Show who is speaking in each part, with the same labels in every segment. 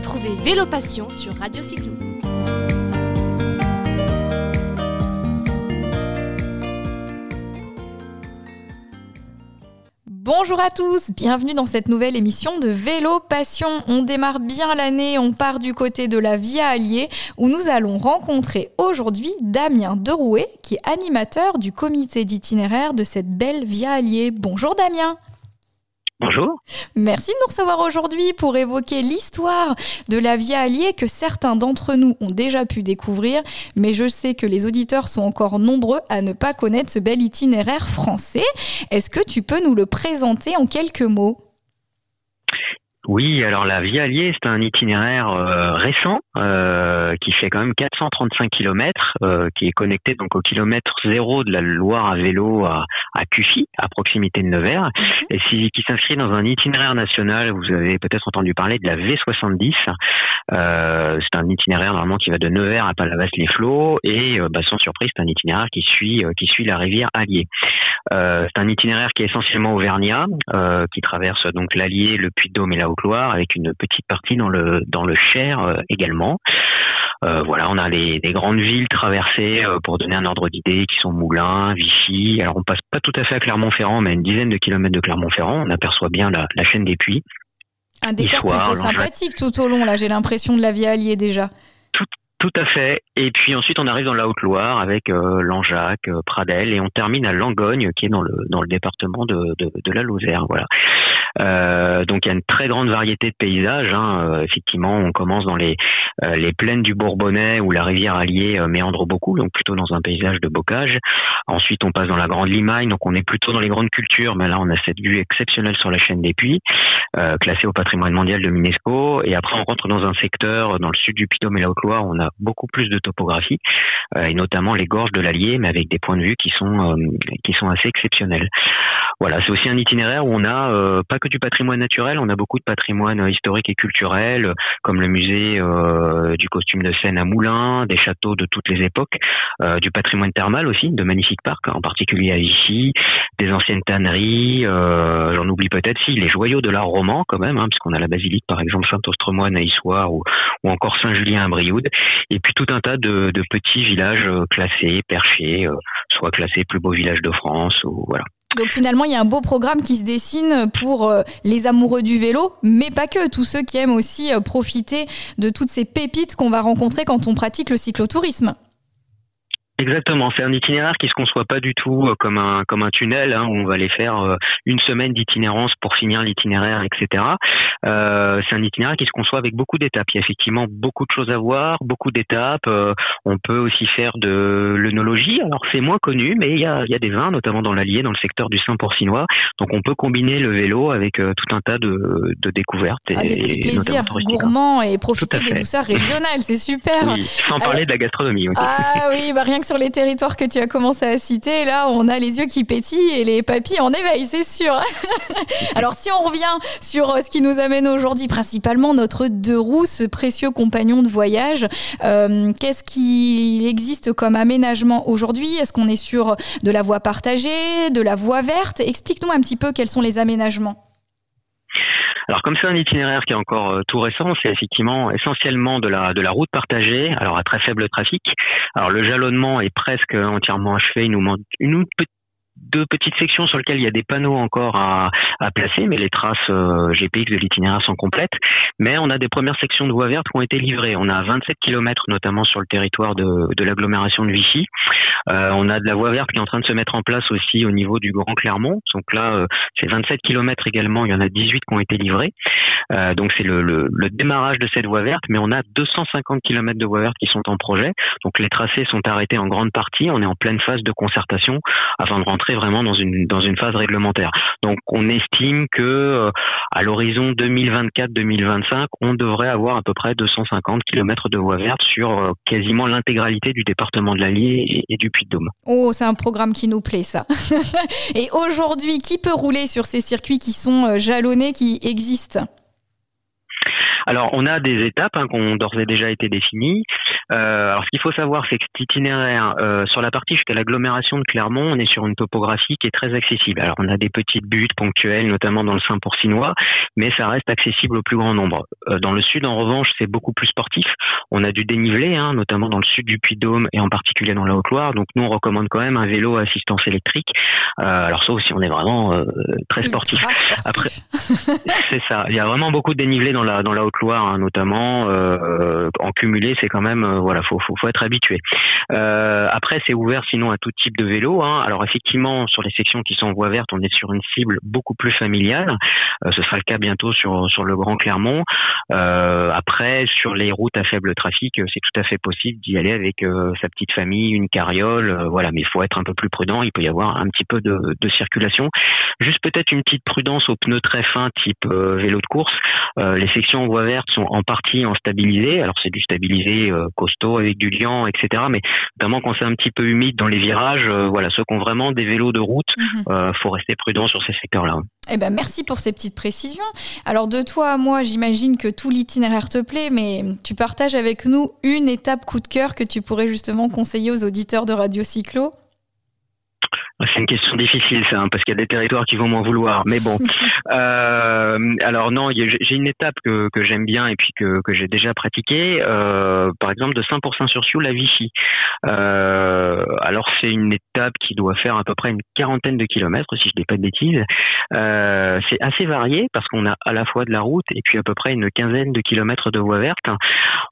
Speaker 1: Retrouvez Vélo Passion sur Radio Cyclo.
Speaker 2: Bonjour à tous, bienvenue dans cette nouvelle émission de Vélo Passion. On démarre bien l'année, on part du côté de la Via Allier où nous allons rencontrer aujourd'hui Damien Derouet qui est animateur du comité d'itinéraire de cette belle Via Allier. Bonjour Damien.
Speaker 3: Bonjour.
Speaker 2: Merci de nous recevoir aujourd'hui pour évoquer l'histoire de la Via Allier que certains d'entre nous ont déjà pu découvrir, mais je sais que les auditeurs sont encore nombreux à ne pas connaître ce bel itinéraire français. Est-ce que tu peux nous le présenter en quelques mots?
Speaker 3: Oui, alors la Via Allier, c'est un itinéraire euh, récent euh, qui fait quand même 435 km, euh, qui est connecté donc au kilomètre zéro de la Loire à vélo à, à Cuffy, à proximité de Nevers, mhm. et qui s'inscrit dans un itinéraire national. Vous avez peut-être entendu parler de la V70. C'est un itinéraire normalement qui va de Nevers à Palavas-les-Flots, et bah, sans surprise, c'est un itinéraire qui suit qui suit la rivière Allier. c'est un itinéraire qui est essentiellement auvergnat, qui traverse donc l'Allier, le Puy-de-Dôme et la Haute-Loire, avec une petite partie dans le dans le Cher également. Euh, voilà, on a des, grandes villes traversées euh, pour donner un ordre d'idée qui sont Moulins, Vichy. Alors on passe pas tout à fait à Clermont-Ferrand, mais à une dizaine de kilomètres de Clermont-Ferrand. On aperçoit bien la, chaîne des puits.
Speaker 2: Un décor plutôt sympathique tout au long. Là, j'ai l'impression de la Via Allier déjà.
Speaker 3: Tout à fait. Et puis ensuite, on arrive dans la Haute-Loire avec euh, Langeac, Pradel, et on termine à Langogne, qui est dans le dans le département de, de la Lozère. Voilà. Euh, donc il y a une très grande variété de paysages. Hein. Euh, effectivement, on commence dans les, euh, les plaines du Bourbonnais où la rivière Allier méandre beaucoup, donc plutôt dans un paysage de bocage. Ensuite, on passe dans la Grande Limagne, donc on est plutôt dans les grandes cultures, mais là on a cette vue exceptionnelle sur la chaîne des Puits, euh, classée au patrimoine mondial de l'UNESCO. Et après, on rentre dans un secteur dans le sud du Puy-de-Dôme et la Haute-Loire, on a beaucoup plus de topographie, euh, et notamment les gorges de l'Allier, mais avec des points de vue qui sont qui sont assez exceptionnels. Voilà, c'est aussi un itinéraire où on a pas que du patrimoine naturel, on a beaucoup de patrimoine historique et culturel, comme le musée euh, du costume de scène à Moulins, des châteaux de toutes les époques, euh, du patrimoine thermal aussi, de magnifiques parcs, en particulier à Vichy, des anciennes tanneries, euh, j'en oublie peut-être si, les joyaux de l'art roman quand même, hein, puisqu'on a la basilique par exemple Saint-Ostremoine à Issoire ou, encore Saint-Julien à Brioude, et puis tout un tas de, de petits villages classés, perchés, soit classés plus beau village de France, ou voilà.
Speaker 2: Donc finalement, il y a un beau programme qui se dessine pour euh, les amoureux du vélo, mais pas que, tous ceux qui aiment aussi euh, profiter de toutes ces pépites qu'on va rencontrer quand on pratique le cyclotourisme.
Speaker 3: Exactement, c'est un itinéraire qui se conçoit pas du tout euh, comme un tunnel hein, où on va aller faire une semaine d'itinérance pour finir l'itinéraire, etc. Euh, c'est un itinéraire qui se conçoit avec beaucoup d'étapes. Il y a effectivement beaucoup de choses à voir, beaucoup d'étapes. Euh, on peut aussi faire de l'œnologie. Alors c'est moins connu, mais il y a, il y a des vins, notamment dans l'Allier, dans le secteur du Saint-Porcinois. Donc on peut combiner le vélo avec tout un tas de, de découvertes.
Speaker 2: Ah, des petits plaisirs gourmands et profiter des douceurs régionales, c'est super.
Speaker 3: Oui, sans parler de la gastronomie.
Speaker 2: Ah oui, bah rien que sur les territoires que tu as commencé à citer, là, on a les yeux qui pétillent et les papilles en éveil, c'est sûr. Alors, si on revient sur euh, ce qui nous amène aujourd'hui, principalement notre deux roues, ce précieux compagnon de voyage, euh, qu'est-ce qui existe comme aménagement aujourd'hui? Est-ce qu'on est sur de la voie partagée, de la voie verte? Explique-nous un petit peu quels sont les aménagements.
Speaker 3: Alors comme c'est un itinéraire qui est encore euh, tout récent, c'est effectivement essentiellement de la de la route partagée, alors à très faible trafic. Alors le jalonnement est presque entièrement achevé, il nous manque une deux petites sections sur lesquelles il y a des panneaux encore à, placer, mais les traces euh, GPX de l'itinéraire sont complètes. Mais on a des premières sections de voies vertes qui ont été livrées. On a 27 km notamment sur le territoire de, l'agglomération de Vichy. Euh, on a de la voie verte qui est en train de se mettre en place aussi au niveau du Grand Clermont. Donc là, euh, c'est 27 km également. Il y en a 18 qui ont été livrés. Euh, donc c'est le, le, démarrage de cette voie verte, mais on a 250 km de voies vertes qui sont en projet. Donc les tracés sont arrêtés en grande partie. On est en pleine phase de concertation afin de rentrer vraiment dans une dans une phase réglementaire. Donc on estime que euh, à l'horizon 2024-2025, on devrait avoir à peu près 250 km de voies vertes sur euh, quasiment l'intégralité du département de l'Allier et, du Puy-de-Dôme.
Speaker 2: Oh, c'est un programme qui nous plaît ça. et aujourd'hui, qui peut rouler sur ces circuits qui sont euh, jalonnés, qui existent?
Speaker 3: Alors, on a des étapes hein, qui ont d'ores et déjà été définies. Euh, alors, ce qu'il faut savoir, c'est que cet itinéraire, euh, sur la partie jusqu'à l'agglomération de Clermont, on est sur une topographie qui est très accessible. Alors, on a des petites buttes ponctuelles, notamment dans le Saint-Pourcinois, mais ça reste accessible au plus grand nombre. Euh, dans le sud, en revanche, c'est beaucoup plus sportif. On a du dénivelé, hein, notamment dans le sud du Puy-Dôme et en particulier dans la Haute-Loire. Donc, nous, on recommande quand même un vélo à assistance électrique. Euh, alors, ça aussi, on est vraiment euh, très sportif. Après, c'est ça. Il y a vraiment beaucoup de dénivelé dans la dans la Haute-Loire, hein, notamment. en cumulé, c'est quand même voilà, faut, faut, être habitué. Euh, après, c'est ouvert sinon à tout type de vélo. Hein. Alors effectivement, sur les sections qui sont en voie verte, on est sur une cible beaucoup plus familiale. Euh, ce sera le cas bientôt sur sur le Grand Clermont. Euh, après, sur les routes à faible trafic, c'est tout à fait possible d'y aller avec euh, sa petite famille, une carriole. Euh, voilà, mais il faut être un peu plus prudent. Il peut y avoir un petit peu de, circulation. Juste peut-être une petite prudence aux pneus très fins, type vélo de course. les sections en voie verte sont en partie en stabilisé. Alors c'est du stabilisé avec du liant, etc. Mais notamment quand c'est un petit peu humide dans les virages, euh, voilà, ceux qui ont vraiment des vélos de route, il mhm. euh, faut rester prudent sur ces secteurs-là.
Speaker 2: Eh ben, merci pour ces petites précisions. Alors de toi à moi, j'imagine que tout l'itinéraire te plaît, mais tu partages avec nous une étape coup de cœur que tu pourrais justement conseiller aux auditeurs de Radio Cyclo
Speaker 3: c'est une question difficile, ça, hein, parce qu'il y a des territoires qui vont m'en vouloir. Mais bon, euh, alors non, j'ai une étape que, que j'aime bien et puis que, que j'ai déjà pratiquée. Euh, par exemple, de 100% sur Sioux, la Vichy. Euh, alors c'est une étape qui doit faire à peu près une quarantaine de kilomètres, si je dis pas de bêtises. Euh, c'est assez varié parce qu'on a à la fois de la route et puis à peu près une quinzaine de kilomètres de voie verte.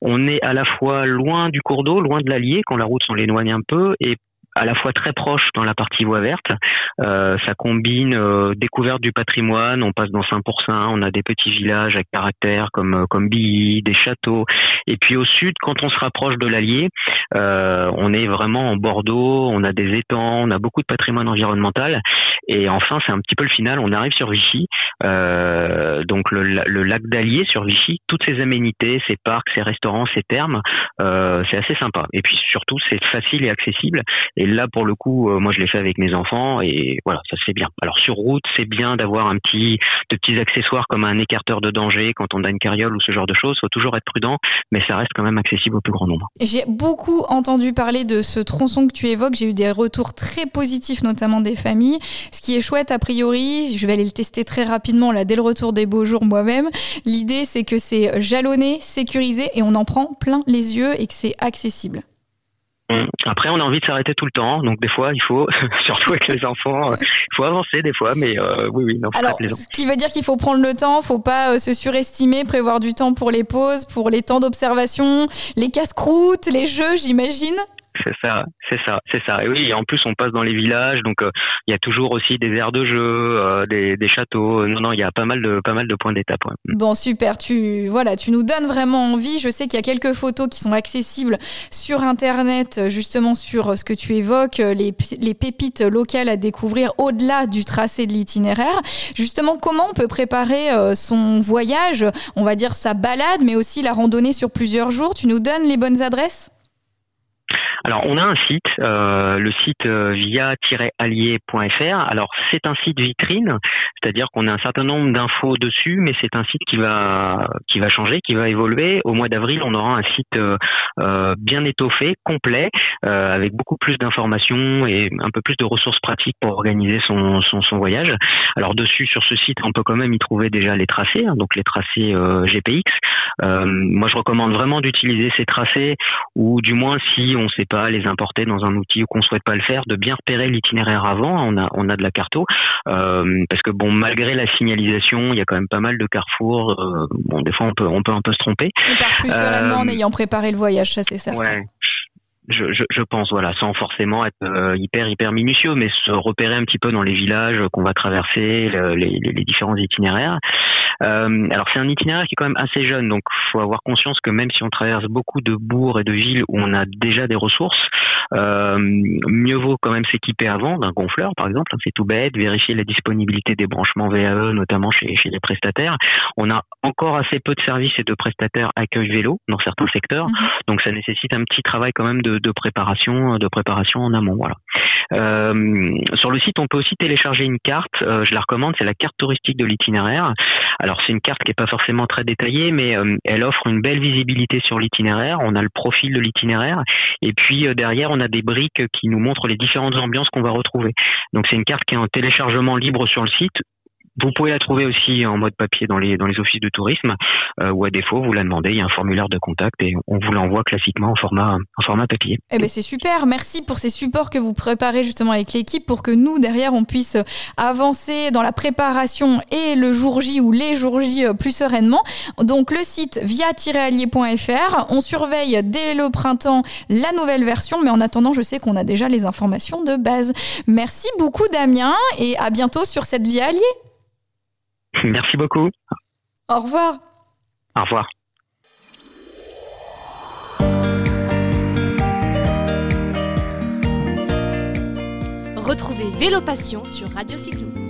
Speaker 3: On est à la fois loin du cours d'eau, loin de l'Allier, quand la route s'en éloigne un peu, et à la fois très proche dans la partie voie verte. Euh, ça combine euh, découverte du patrimoine, on passe dans 5%, on a des petits villages à caractère comme euh, comme Billy, des châteaux. Et puis au sud, quand on se rapproche de l'Allier, on est vraiment en Bordeaux, on a des étangs, on a beaucoup de patrimoine environnemental. Et enfin, c'est un petit peu le final, on arrive sur Vichy, euh, donc le, lac d'Allier sur Vichy, toutes ces aménités, ces parcs, ces restaurants, ces thermes, c'est assez sympa. Et puis surtout, c'est facile et accessible. Et là, pour le coup, euh, moi, je l'ai fait avec mes enfants et voilà, ça fait bien. Alors sur route, c'est bien d'avoir un petit, de petits accessoires comme un écarteur de danger quand on a une carriole ou ce genre de choses. Faut toujours être prudent, mais ça reste quand même accessible au plus grand nombre.
Speaker 2: J'ai beaucoup entendu parler de ce tronçon que tu évoques. J'ai eu des retours très positifs, notamment des familles. Ce qui est chouette a priori, je vais aller le tester très rapidement là dès le retour des beaux jours moi-même. L'idée, c'est que c'est jalonné, sécurisé et on en prend plein les yeux et que c'est accessible.
Speaker 3: Hum. Après, on a envie de s'arrêter tout le temps, donc des fois, il faut, surtout avec les enfants, euh, il faut avancer des fois, mais euh, oui, oui, non,
Speaker 2: Alors, ce qui veut dire qu'il faut prendre le temps, faut pas euh, se surestimer, prévoir du temps pour les pauses, pour les temps d'observation, les casse-croûtes, les jeux, j'imagine.
Speaker 3: C'est ça, c'est ça, c'est ça. Et oui, en plus on passe dans les villages, donc euh, il y a toujours aussi des aires de jeu, euh, des, châteaux. Non, non, il y a pas mal de pas mal de points d'étape.
Speaker 2: Mm. Bon, super. Tu voilà, tu nous donnes vraiment envie. Je sais qu'il y a quelques photos qui sont accessibles sur internet, justement sur ce que tu évoques, les, les pépites locales à découvrir au-delà du tracé de l'itinéraire. Justement, comment on peut préparer euh, son voyage, on va dire sa balade, mais aussi la randonnée sur plusieurs jours. Tu nous donnes les bonnes adresses?
Speaker 3: Alors, on a un site, euh, le site euh, via-allier.fr. Alors, c'est un site vitrine, c'est-à-dire qu'on a un certain nombre d'infos dessus, mais c'est un site qui va qui va changer, qui va évoluer. Au mois d'avril, on aura un site euh, bien étoffé, complet, avec beaucoup plus d'informations et un peu plus de ressources pratiques pour organiser son, son, voyage. Alors, dessus, sur ce site, on peut quand même y trouver déjà les tracés, hein, donc les tracés GPX. moi, je recommande vraiment d'utiliser ces tracés, ou du moins si on sait pas les importer dans un outil ou qu'on souhaite pas le faire, de bien repérer l'itinéraire avant. On a on a de la carto euh, parce que bon malgré la signalisation, il y a quand même pas mal de carrefours. Euh, bon des fois on peut on peut un peu se tromper.
Speaker 2: On part plus sereinement en euh, ayant préparé le voyage, ça c'est certain. Ouais.
Speaker 3: Je, je, je, pense, voilà, sans forcément être hyper hyper minutieux, mais se repérer un petit peu dans les villages qu'on va traverser, les, les, différents itinéraires. Euh, alors c'est un itinéraire qui est quand même assez jeune, donc faut avoir conscience que même si on traverse beaucoup de bourgs et de villes où on a déjà des ressources, euh, mieux vaut quand même s'équiper avant d'un gonfleur, par exemple. Hein, c'est tout bête, vérifier la disponibilité des branchements VAE, notamment chez, chez les prestataires. On a encore assez peu de services et de prestataires accueil vélo dans certains secteurs, mhm. donc ça nécessite un petit travail quand même de, de, préparation, en amont. Euh, sur le site, on peut aussi télécharger une carte. Euh, je la recommande, c'est la carte touristique de l'itinéraire. Alors c'est une carte qui est pas forcément très détaillée, mais euh, elle offre une belle visibilité sur l'itinéraire. On a le profil de l'itinéraire, et puis derrière, on a des briques qui nous montrent les différentes ambiances qu'on va retrouver. Donc c'est une carte qui est en téléchargement libre sur le site vous pouvez la trouver aussi en mode papier dans les, dans les offices de tourisme, euh, ou à défaut, vous la demandez, il y a un formulaire de contact et on vous l'envoie classiquement en format, en format papier.
Speaker 2: Eh ben c'est super, merci pour ces supports que vous préparez justement avec l'équipe pour que nous, derrière, on puisse avancer dans la préparation et le jour J ou les jours J euh, plus sereinement. Donc le site via-allier.fr, on surveille dès le printemps la nouvelle version, mais en attendant, je sais qu'on a déjà les informations de base. Merci beaucoup Damien et à bientôt sur cette Via Allier.
Speaker 3: Merci beaucoup.
Speaker 2: Au revoir.
Speaker 3: Au revoir.
Speaker 1: Retrouvez Vélo Passion sur Radio Cyclo.